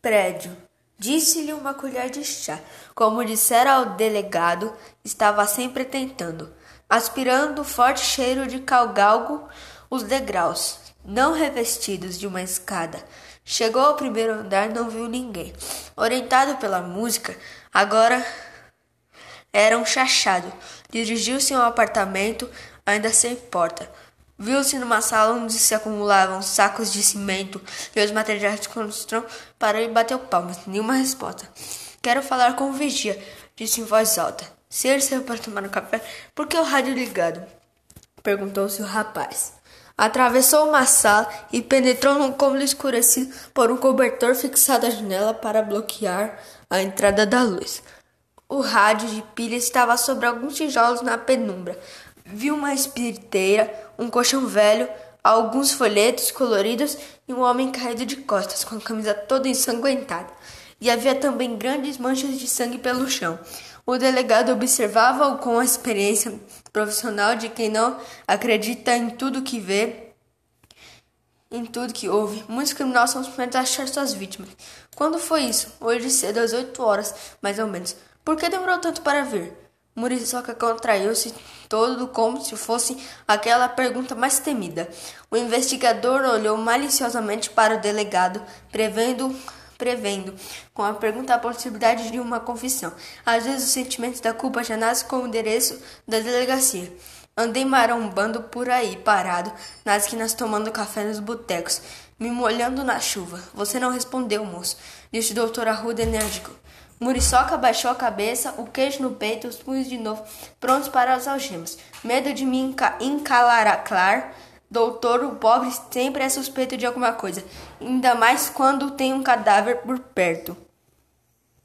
Prédio. Disse-lhe uma colher de chá. Como dissera ao delegado, estava sempre tentando, aspirando o forte cheiro de calgalgo os degraus, não revestidos de uma escada. Chegou ao primeiro andar, não viu ninguém. Orientado pela música, agora era um chachado. Dirigiu-se ao apartamento, ainda sem porta. Viu-se numa sala onde se acumulavam sacos de cimento e os materiais de construção. Parou e bateu palmas. Nenhuma resposta. Quero falar com o vigia, disse em voz alta. Se ele saiu para tomar um café, por que o rádio ligado? Perguntou-se o rapaz. Atravessou uma sala e penetrou num cômodo escurecido por um cobertor fixado à janela para bloquear a entrada da luz. O rádio de pilha estava sobre alguns tijolos na penumbra. Viu uma espiriteira, um colchão velho, alguns folhetos coloridos e um homem caído de costas, com a camisa toda ensanguentada. E havia também grandes manchas de sangue pelo chão. O delegado observava-o com a experiência profissional de quem não acredita em tudo que vê, em tudo que ouve. Muitos criminosos são os primeiros a achar suas vítimas. Quando foi isso? Hoje cedo, às oito horas, mais ou menos. Por que demorou tanto para vir? Muriçoca contraiu-se todo como se fosse aquela pergunta mais temida. O investigador olhou maliciosamente para o delegado, prevendo prevendo com a pergunta a possibilidade de uma confissão. Às vezes o sentimento da culpa já nasce com o endereço da delegacia. Andei marombando por aí, parado, nas esquinas tomando café nos botecos, me molhando na chuva. Você não respondeu, moço, disse o doutor Arruda enérgico. Muriçoca baixou a cabeça, o queijo no peito, os punhos de novo, prontos para as algemas. Medo de me encalacrar. Doutor, o pobre sempre é suspeito de alguma coisa, ainda mais quando tem um cadáver por perto.